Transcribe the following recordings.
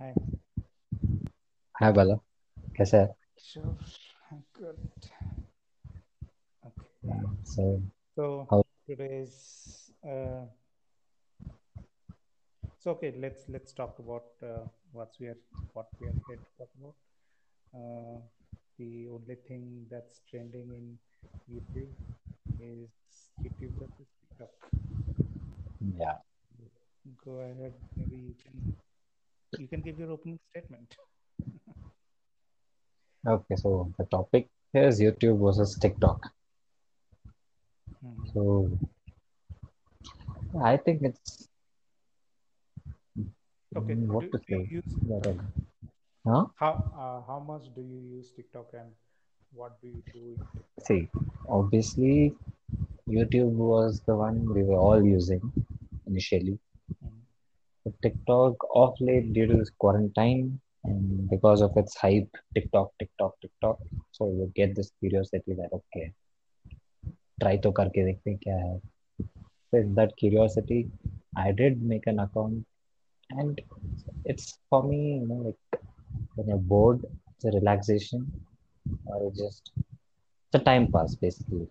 Hi. हाँ बाला कैसा है Sure. Good. Okay. so So how today's uh, so okay. Let's let's talk about uh, what's we are what we are here to talk about. Uh, the only thing that's trending in YouTube is YouTube versus TikTok. yeah Go ahead. Maybe you can you can give your opening statement. okay so the topic here is YouTube versus TikTok Mhm. so I think it's Okay. mm, what Do, to say use Yeah, huh how uh, how much do you use TikTok and what do you do see obviously YouTube was the one we were all using initially TikTok off late due to this quarantine and because of its hype TikTok TikTok TikTok so you get this curiosity that okay try to करके देखते हैं क्या है with that curiosity I did make an account and it's for me you know like when you're bored it's a relaxation or it just it's a time pass basically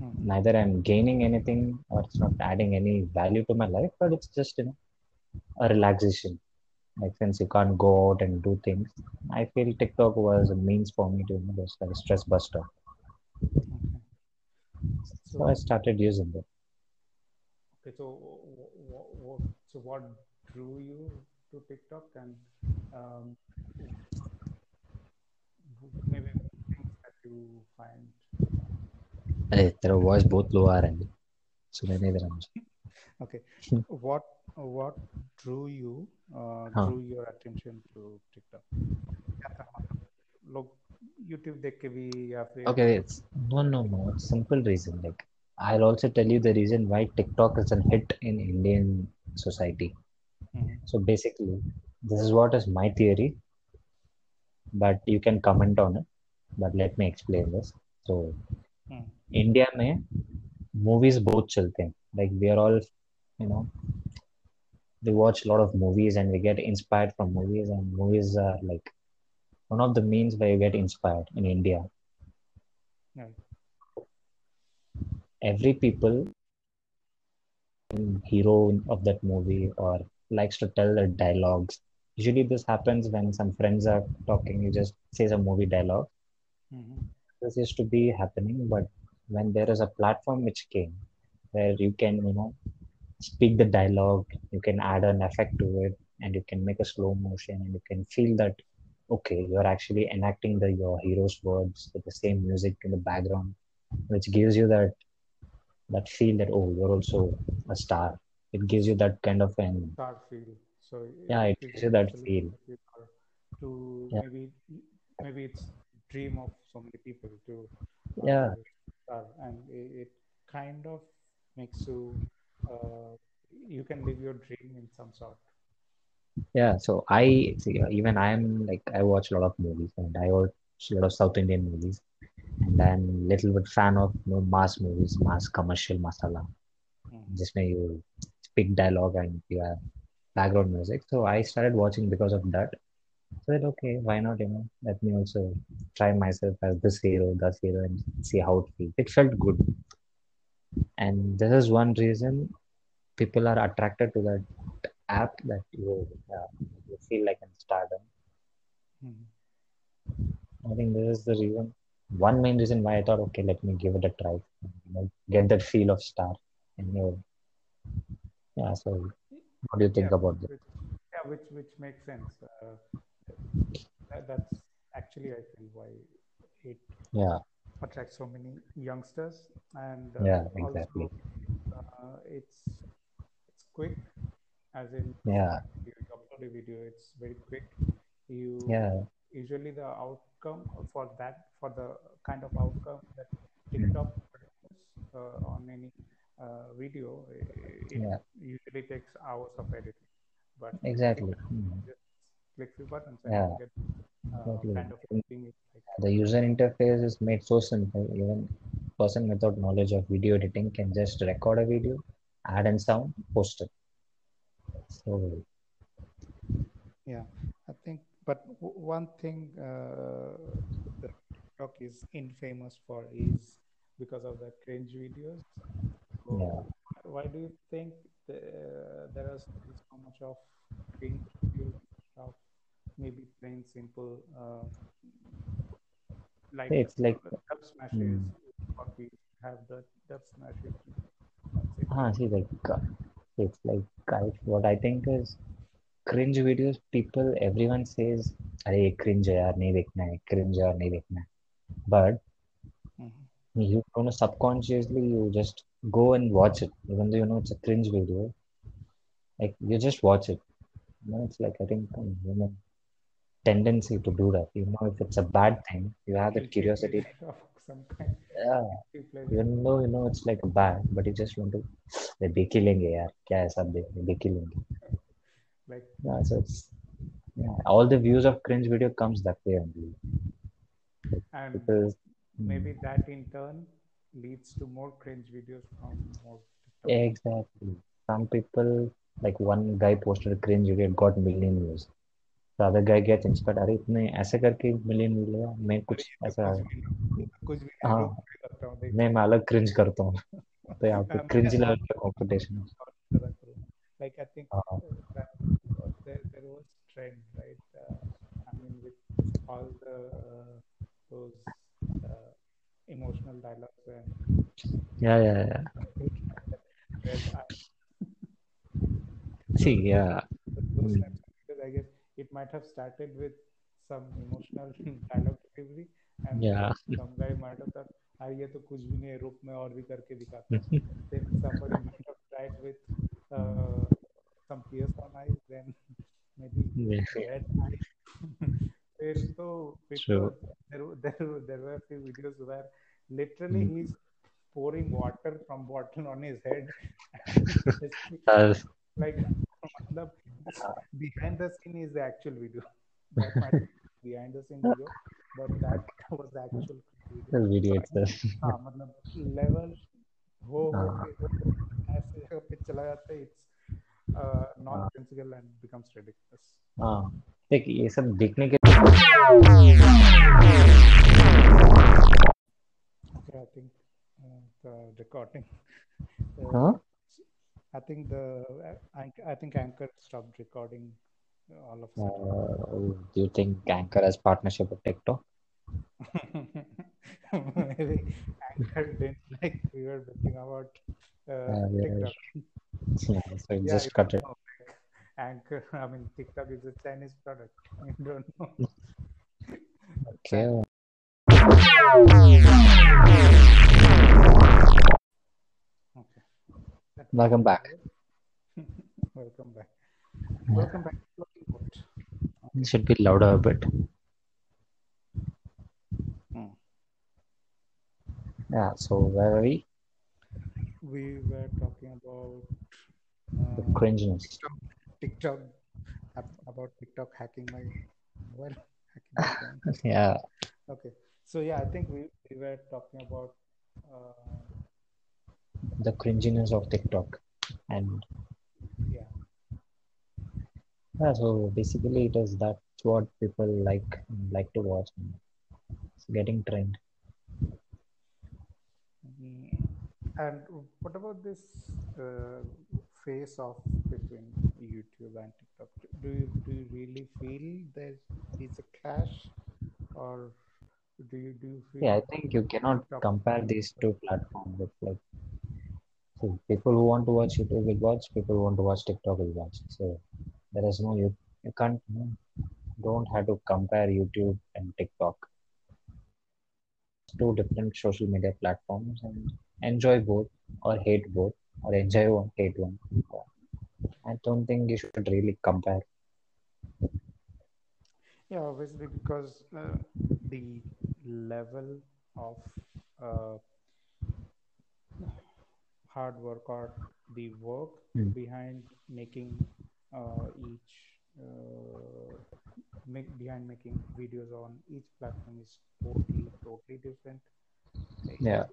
Mhm. neither i'm gaining anything or it's not adding any value to my life but it's just you know a relaxation. Like since you can't go out and do things i feel tiktok was a means for me to you know just like a stress buster. So i started using it. Okay so what, what, so what drew you to tiktok? And um, maybe things that you find hey, there was both low are and so many okay. What what drew you uh, हाँ drew your attention to TikTok क्या था मतलब लोग YouTube देख के भी या फिर Okay, it's no, no, no. It's simple reason. Like I'll also tell you the reason why TikTok is a hit in Indian society. Mhm. So basically, this is what is my theory, but you can comment on it. But let me explain this. So Hmm. India में movies बहुत चलते हैं. Like we are all, you know, we watch a lot of movies and we get inspired from movies, and movies are like one of the means where you get inspired in India. Right. Every people hero of that movie or likes to tell the dialogues. Usually, this happens when some friends are talking, you just say some movie dialogue. Mhm. This used to be happening, but when there is a platform which came where you can, you know, speak the dialogue, you can add an effect to it, and you can make a slow motion, and you can feel that okay, you're actually enacting the your hero's words with the same music in the background, which gives you that that feel that oh, you're also a star. It gives you that kind of an Star feel. So yeah, it, gives you that feel. makes you are to Yeah, maybe maybe it's dream of so many people to yeah, star and it, it kind of makes you you can live your dream in some sort. yeah. So I see, uh, even I'm like I watch a lot of movies and I watch a lot of South Indian movies and I'm little bit fan of you know, mass movies, mass commercial masala. Mhm. Just where you speak dialogue and you have background music. So I started watching because of that. So that okay, why not? You know, let me also try myself as this hero, that hero, and see how it feels. It felt good, and this is one reason people are attracted to that app that you uh, you feel like in stardom. Mhm. I think this is the reason. One main reason why I thought, okay, let me give it a try. You know, get that feel of star. And you know, yeah. So, what do you think Yeah, about this? yeah, which which makes sense. Uh, that, that's actually I think why it Yeah, attracts so many youngsters and yeah, uh, exactly. also uh, it's it's quick as in Yeah, you upload a video it's very quick you yeah, usually the outcome for that for the kind of outcome that mm, tiktok produces uh, on any uh, video it yeah, usually takes hours of editing but exactly. Mm, just click few buttons and yeah, you get uh, exactly. kind of And editing it like The user interface is made so simple. Even person without knowledge of video editing can just record a video, add in sound, post it. So yeah i think but one thing uh, TikTok is infamous for is because of the cringe videos. So Yeah. why do you think the, there is so much of cringe videos of maybe plain simple uh, like it's like Dubsmash hmm. what we have the dub smash is. Ah, see, like uh, it's like guys, what I think is cringe videos. People, everyone says, "अरे cringe यार नहीं देखना है, cringe यार नहीं देखना but mm-hmm. you don't know subconsciously you just go and watch it, even though you know it's a cringe video. Like you just watch it. You know, it's like I think um, you know, tendency to do that. You know, if it's a bad thing, you have that curiosity. Yeah. Even though you know it's like bad, but you just want to they be killing yaar. Be killing. Like yeah, so it's yeah. All the views of cringe video comes that way only. And because, mm. maybe that in turn leads to more cringe videos from more TikTok. Exactly. Some people like one guy posted a cringe video got million views Radha गए गया change कर अरे इतने ऐसे करके million मिल गया मैं कुछ ऐसा हाँ। मैं मैं अलग क्रिंज करता हूँ। तो यहाँ पे क्रिंज लेवल का कॉम्पिटिशन है। सी या might have started with some emotional dialogue delivery and Yeah. some guy might have thought अरे ये तो कुछ भी नहीं है रूप में और भी करके दिखाता हूँ then somebody might have tried with uh, some tears on eyes then maybe Yeah. red eyes फिर तो तो True. there, there, there were few videos where literally Hmm. he's pouring water from bottle on his head Uh, like the behind the scene is the actual video that might be behind the scene video but that was the actual video video itself हाँ मतलब level हो हो हाँ। ऐसे जगह पे चला जाता है it's non sensible and becomes ridiculous हाँ देख ये सब देखने के okay i think uh, the recording uh, हाँ i think the I, I think anchor stopped recording all of a uh, do you think Anchor has partnership with TikTok maybe anchor didn't like we were talking about uh, Uh, yeah, tiktok yeah, so it Yeah, just cut it know, Anchor, I mean, TikTok is a Chinese product. You don't know. Okay. Welcome back. Welcome back. Welcome back to it should be louder a bit. Hmm. yeah so where are we? We were talking about the uh, cringiness. TikTok, TikTok, about TikTok hacking my well, hacking my yeah. Okay. So yeah, I think we, we were talking about uh, the cringiness of TikTok. And yeah. yeah so basically it is that's what people like like to watch. It's getting trend. And what about this uh, face off between YouTube and TikTok? Do you do you really feel there is a clash, or do you do you feel yeah I think you cannot compare these two platforms with like so people who want to watch YouTube will watch people who want to watch TikTok will watch. So there is no you you can't you don't have to compare YouTube and TikTok. Two different social media platforms and enjoy both or hate both or enjoy one hate one. I don't think you should really compare. Yeah, obviously because uh, the level of uh, hard work or the work Hmm. behind making uh, each uh, make, behind making videos on each platform is totally totally different. Yeah.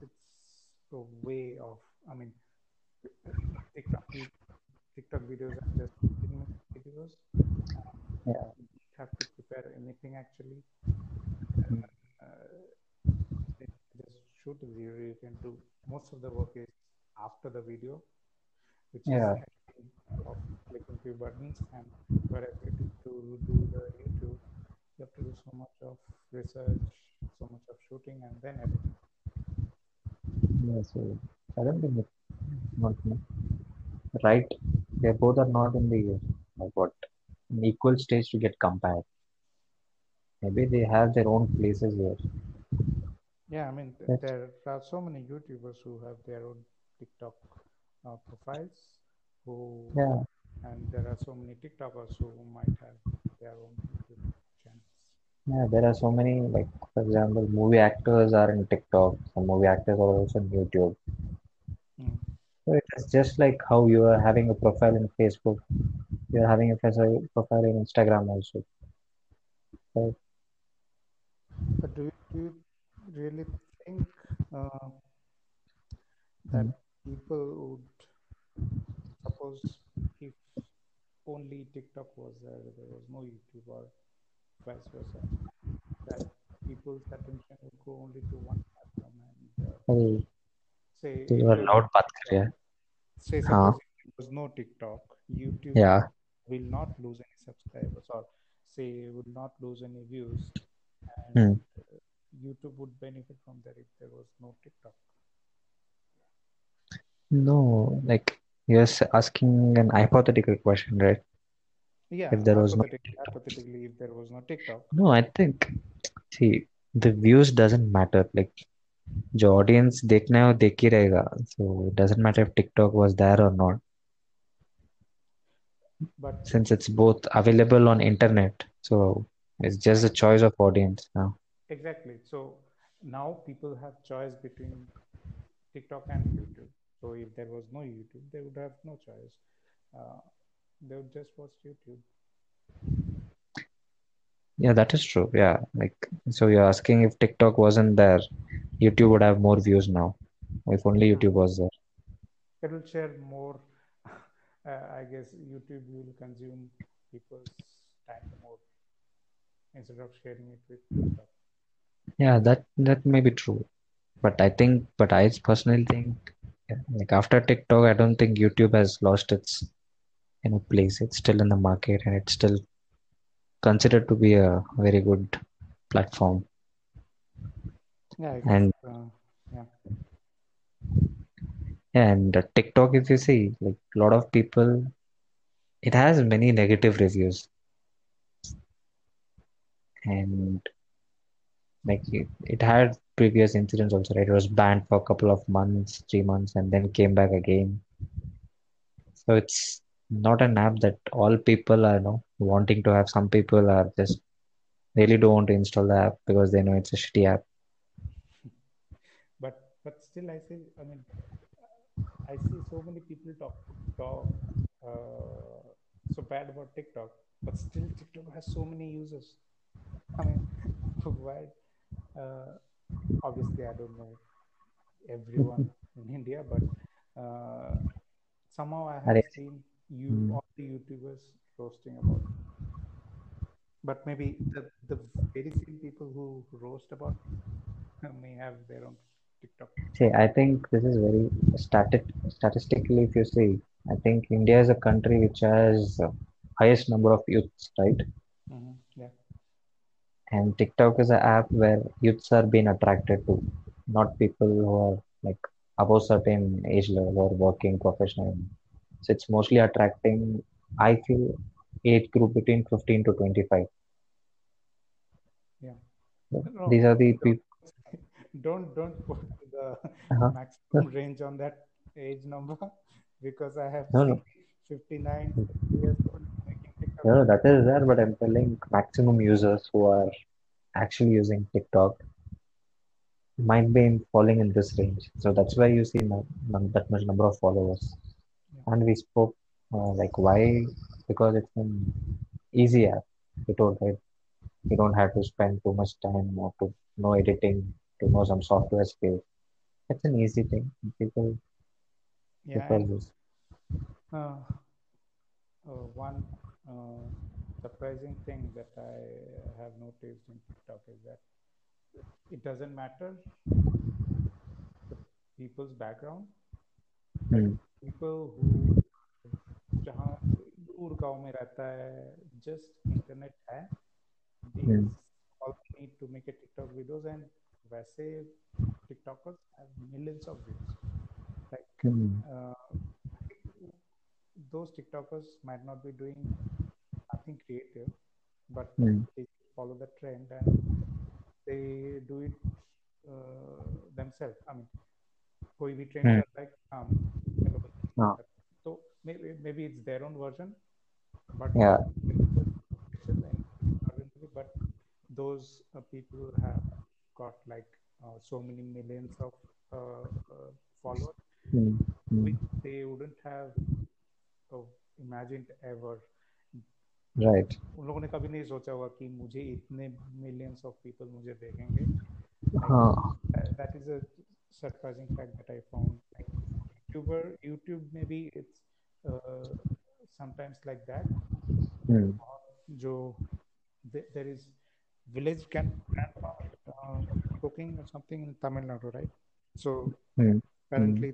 it's, it's a way of. I mean, TikTok TikTok videos are just 15 minute videos. Yeah. You have to prepare anything actually. Mm. Uh, just shoot the video. You can do most of the work is after the video, which is Yeah, of clicking few buttons. And whereas you to, do the YouTube, you have to do so much of research, so much of shooting, and then editing. yeah. So I don't think it's not no. right. They both are not in the like what an equal stage to get compared. Maybe they have their own places here. Yeah, I mean, th- there are so many YouTubers who have their own TikTok uh, profiles, who, yeah, and there are so many TikTokers who might have their own YouTube channels. yeah. There are so many like for example, movie actors are in TikTok. Some movie actors are also on YouTube. Mm. So it's just like how you are having a profile in Facebook. You are having a profile profile in Instagram also. So But do you, do you really think uh, that people would suppose if only TikTok was there, there was no YouTube or vice versa, that people's attention would go only to one platform and uh, say you are not bad." kar say suppose हाँ. there was no TikTok, YouTube yeah. will not lose any subscribers or say will not lose any views. And. uh, YouTube would benefit from that if there was no TikTok. no like you're s- asking an hypothetical question right Yeah, if there was no hypothetically, TikTok hypothetically, if there was no TikTok, no I think see the views doesn't matter like जो audience देखना है वो देख ही रहेगा so it doesn't matter if TikTok was there or not but since it's both available on internet so it's just yeah, a choice of audience now exactly. So now people have choice between TikTok and YouTube. So if there was no YouTube, they would have no choice. Uh, they would just watch YouTube. yeah that is true yeah like so you're asking if TikTok wasn't there YouTube would have more views now if only. YouTube was there It will share more. Uh, I guess YouTube will consume people's time more instead of sharing it with TikTok. Yeah that that may be true. But I think but I personally think yeah, like after TikTok I don't think YouTube has lost its you know place. It's still in the market and it's still considered to be a very good platform. Yeah, and Uh, yeah. and uh, TikTok if you see like a lot of people it has many negative reviews. And like it, it had previous incidents also right it was banned for a couple of months three months and then came back again so it's not an app that all people are you know wanting to have some people are just really don't want to install the app because they know it's a shitty app But but still, I say. I mean, I see so many people talk talk uh, so bad about TikTok, but still TikTok has so many users. I mean, why? Uh, obviously, I don't know everyone in India, but uh, somehow I have Arey, seen you mm, all the YouTubers roasting about. it. But maybe the the very few people who roast about may have their own TikTok. see I think this is very static statistically if you see I think India is a country which has uh, highest number of youths right hmm Yeah. And TikTok is an app where youths are being attracted to not people who are like above certain age level or working professionally so it's mostly attracting I feel age group between 15 to 25 Yeah. So No, these are the don't people don't don't put the uh-huh. maximum range on that age number because I have no no 59 60 years old making TikTok no no that is there but I'm telling maximum users who are actually using TikTok might be falling in this range. So that's why you see no, num- that much number of followers. And we spoke uh, like why? Because it's an easy app you told right? You don't have to spend too much time or to know editing to know some software skills. It's an easy thing. People Yeah, prefer and uh, uh, one uh, surprising thing that I have noticed in TikTok is that it doesn't matter the people's background, like Hmm. people who जहाँ दूर गांव में रहता है just internet है Hmm. these all they need to make a TikTok videos and वैसे TikTokers have millions of views like Hmm. uh, those TikTokers might not be doing nothing creative, but Hmm. they follow the trend and they do it uh, themselves. I mean, कोई भी trend Hmm. चल रहा है हाँ चलो भाई हाँ. तो maybe maybe it's their own version, but Yeah. but those uh, people have got like uh, so many millions of uh, uh, followers Hmm. Hmm. which they wouldn't have uh, imagined ever. right उन लोगों ने कभी नहीं सोचा हुआ कि मुझे इतने मिलियंस ऑफ़ पीपल मुझे देखेंगे। हाँ। That is a surprising fact that I found YouTuber YouTube में भी इट्स समटाइम्स लाइक दैट जो there is village can cooking something in Tamil Nadu right so currently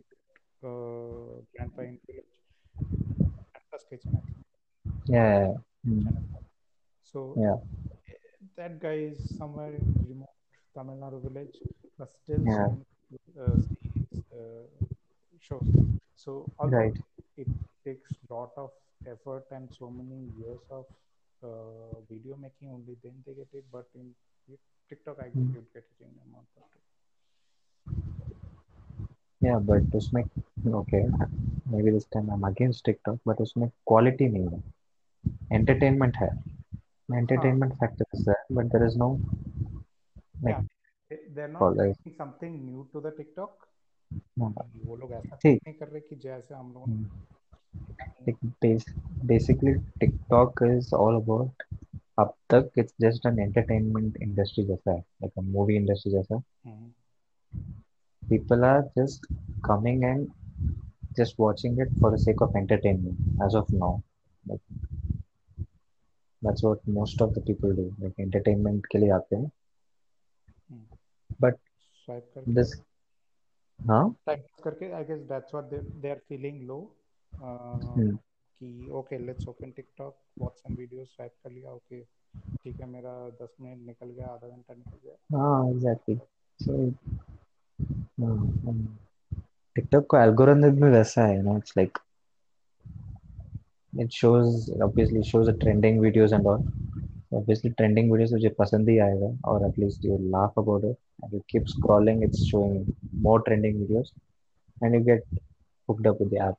grandpa in village Yeah. Hmm. So yeah. that guy is somewhere in remote Tamil Nadu village, but still yeah. some, uh, uh shows. So right. it takes lot of effort and so many years of uh, video making. Only then they get it. But in TikTok, I mm. you'd get it in a month or two. Yeah, but this make okay. Maybe this time I'm against TikTok, but this make quality new. नहीं है. Entertainment है. Entertainment factor is there, but there is no like Yeah, they, they're not for like doing something new to the TikTok. no, कि वो लोग ऐसा. नहीं कर रहे कि जैसे हम लोग bas- basically TikTok is all about अब तक it's just an entertainment industry जैसा है like a movie industry जैसा हम्म, people are just coming and just watching it for the sake of entertainment as of now like that's what most of the people do like entertainment के लिए आते हैं। Hmm. but swipe करके? this हाँ? Time करके I guess that's what they they are feeling low कि okay let's open TikTok watch some video swipe कर लिया ओके ठीक है मेरा 10 मिनट निकल गया आधा घंटा निकल गया। हाँ exactly. So हाँ, TikTok का algorithm भी वैसा है know it's like it shows obviously shows the trending videos and all obviously trending videos तुझे पसंद ही आएगा or at least you laugh about it and you keep scrolling it's showing more trending videos and you get hooked up with the app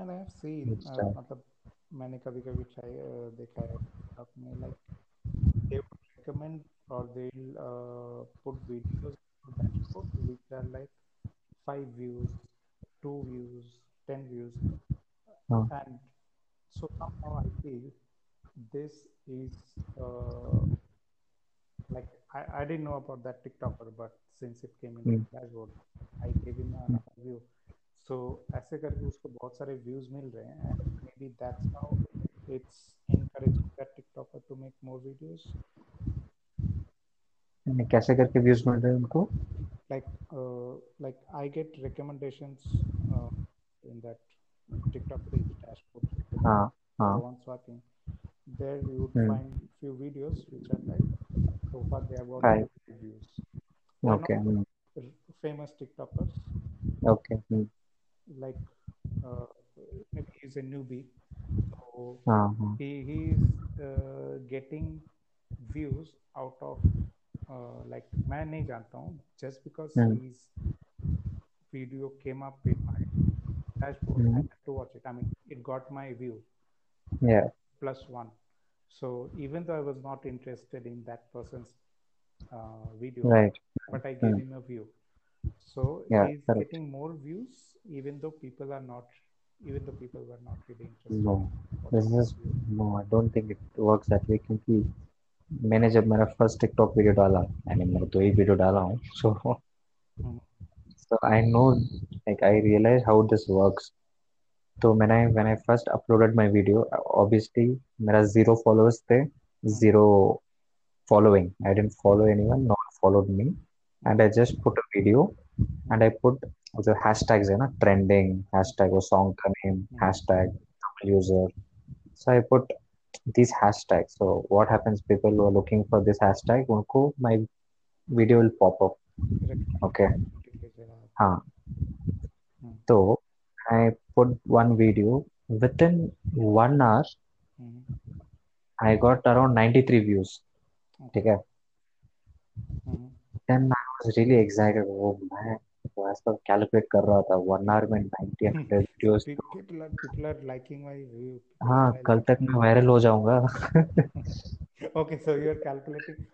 and I have seen It's tough. मतलब मैंने कभी कभी try देखा है TikTok में like they would recommend और they will put videos dashboard which are like 5 views 2 views 10 views हाँ and so somehow I feel this is uh, like I, I didn't know about that TikToker, but since it came in Hmm. the dashboard, I gave him another view. So ऐसे करके उसको बहुत सारे views मिल रहे हैं and maybe that's how it's encouraging that TikToker to make more videos. and कैसे करके views मिल रहे हैं उनको Like uh, like I get recommendations uh, in that TikTok page dashboard. हाँ the हाँ one swiping. There you would Hmm. find few videos which are like so far they have got Right. good views. They're okay not hmm, r- famous TikTokers. okay hmm, Like uh, maybe he's a newbie, so हाँ हाँ he he's uh, getting views out of uh, like मैं नहीं जानता हूँ just because Hmm. his video came up in my dashboard I Hmm. had to watch it. I mean it got my view. yeah plus one. So even though I was not interested in that person's uh, video, right but I gave Hmm. him a view. So Yeah, he's correct. getting more views, even though people are not, even though people were not really interested. no in this watching is the view. no I don't think it works that way क्योंकि मैंने जब मेरा first TikTok video डाला I mean मैं दो ही video डाला हूँ सो Mhm. so I know like I realize how this works तो मैंने when I first uploaded my video obviously मेरा zero followers थे zero following I didn't follow anyone no one followed me and I just put a video and I put जो hashtags है ना trending hashtag वो song का name hashtag user so I put these hashtags so what happens people who are looking for this hashtag उनको my video will pop up okay हाँ तो I put one video within one hour I got around 93 views ठीक है then I was really excited oh man तो आज तक calculate कर रहा था वन आवर में 90 100 videos people are liking my view हाँ कल तक मैं वायरल हो जाऊँगा okay so you are calculating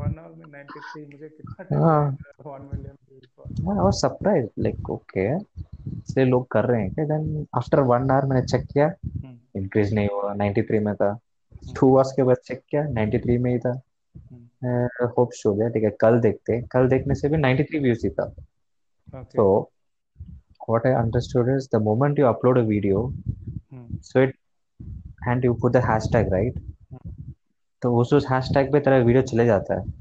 okay one hour में 93 मुझे कितना time हाँ लगेगा 1 million views for I was surprised like okay इसलिए लोग कर रहे हैं क्या देन आफ्टर वन आवर मैंने चेक किया हम्म, इंक्रीज नहीं हुआ 93 में था टू आवर्स के बाद चेक किया 93 में ही था हम्म, होप्स हो गया ठीक है कल देखते हैं कल देखने से भी 93 व्यूज़ ही था so what I understood is the moment you upload a video hmm, so it and you put the hashtag right तो उस उस हैशटैग पे तेरा वीडियो चले जाता है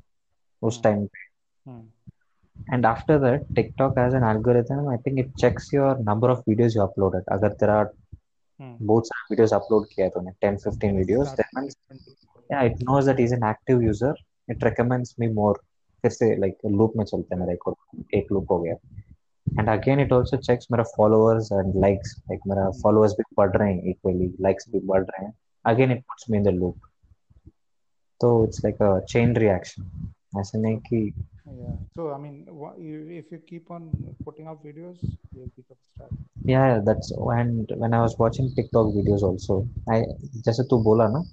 उस टाइम पे। And after that TikTok as an algorithm I think it checks your number of videos you uploaded अगर तेरा हम्म। बहुत सारे वीडियोस अपलोड किया है तूने 10 15 वीडियोस देन या it knows that is an active user it recommends me more फिर से लाइक लूप में चलते हैं मेरा एक और एक लूप हो गया। And again it also checks मेरा फॉलोअर्स एंड लाइक्स लाइक मेरा हम्म। फॉलोअर्स भी बढ़ रहे हैं इक्वली लाइक्स भी बढ़ रहे हैं। Again it puts me in the loop तो it's like a chain reaction ऐसा नहीं कि so I mean if you keep on putting up videos you will keep up star या that's and when I was watching TikTok videos also I जैसे तू बोला ना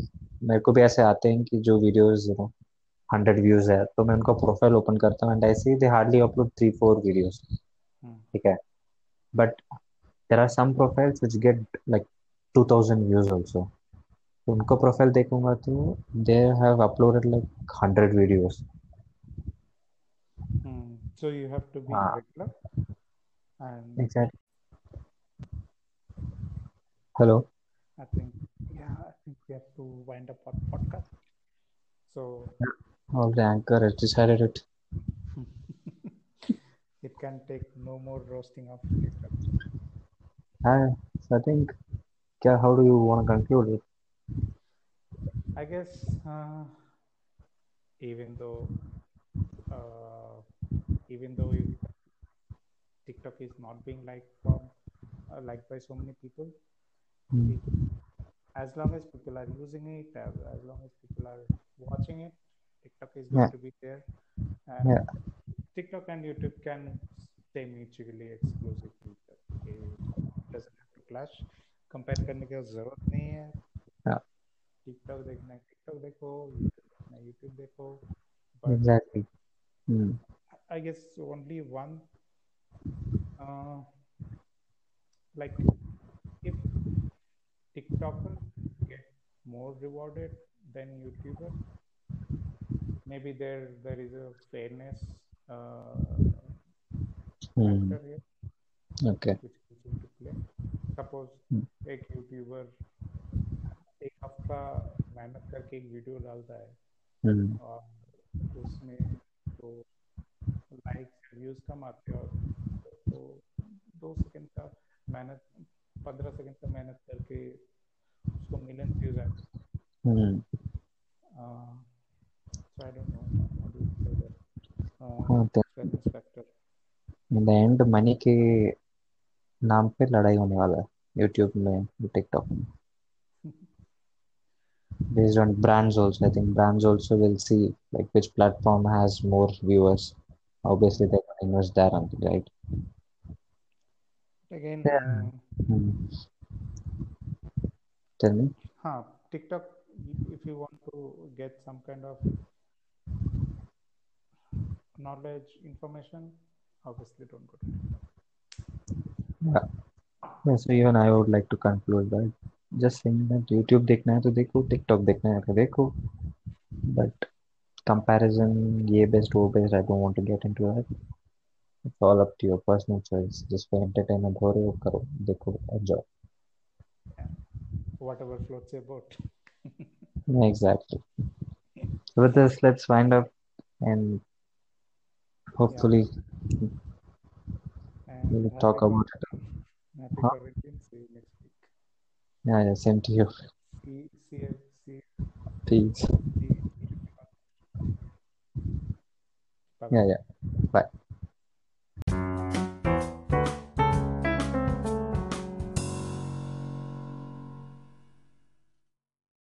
मेरे को भी ऐसे आते हैं कि जो वीडियोस यू नो 100 व्यूज़ है तो मैं उनका प्रोफ़ाइल ओपन करता हूँ and I see they hardly upload 3 4 videos ठीक है? But there are some profiles which get like 2000 views also उनको प्रोफाइल देखूंगा तो they have uploaded like 100 videos hmm. so you have to be हाँ regular and exactly hello i think yeah i think we have to wind up our podcast so All the anchor has decided it. it can take no more roasting of TikTok. Uh, so I think, yeah, how do you want to conclude it? I guess uh, even though uh, even though if TikTok is not being liked from uh, liked by so many people, Hmm. it, as long as people are using it, as, as long as people are watching it, TikTok is going Yeah. to be there. And Yeah. TikTok and YouTube can stay mutually exclusive. to each other. It doesn't have to clash. Compare करने की जरूरत नहीं है Yeah. TikTok देखना है TikTok देखो YouTube देखना है यूट्यूब देखो but Exactly. Hmm. I guess only one uh, like if TikToker get more rewarded than YouTuber, maybe there there is a fairness uh, Hmm. factor here Okay. which comes into play. Suppose Hmm. एक YouTuber हफ़्ता मेहनत करके एक video डालता है Hmm. और उसमें तो लाइक्स व्यूज़ कम आते हैं और तो दो सेकंड का मेहनत पंद्रह सेकंड का मेहनत करके उसको मिलियन व्यूज़ आते. सो आई डोंट नो से हाँ in the end मनी के नाम पे लड़ाई होने वाला है यूट्यूब में टिकटॉक में based on brands also i think brands also will see like which platform has more viewers. Obviously they can invest there only right? Again yeah. Uh, hmm. tell me. Huh, tiktok if you want to get some kind of knowledge information obviously don't go to tiktok. Yeah. yeah so even i would like to conclude that. Just saying that YouTube देखना है तो देखो TikTok देखना है तो देखो। But comparison ये best वो best I don't want to get into that it's all up to your personal choice जिस पे एंटरटेनमेंट हो रहे हो करो देखो enjoy whatever floats your boat. Exactly. With this let's wind up and hopefully yeah. and we'll talk about it. Huh? Yeah, yeah, same to you. See, see, you- see, Peace. Bye Yeah, yeah.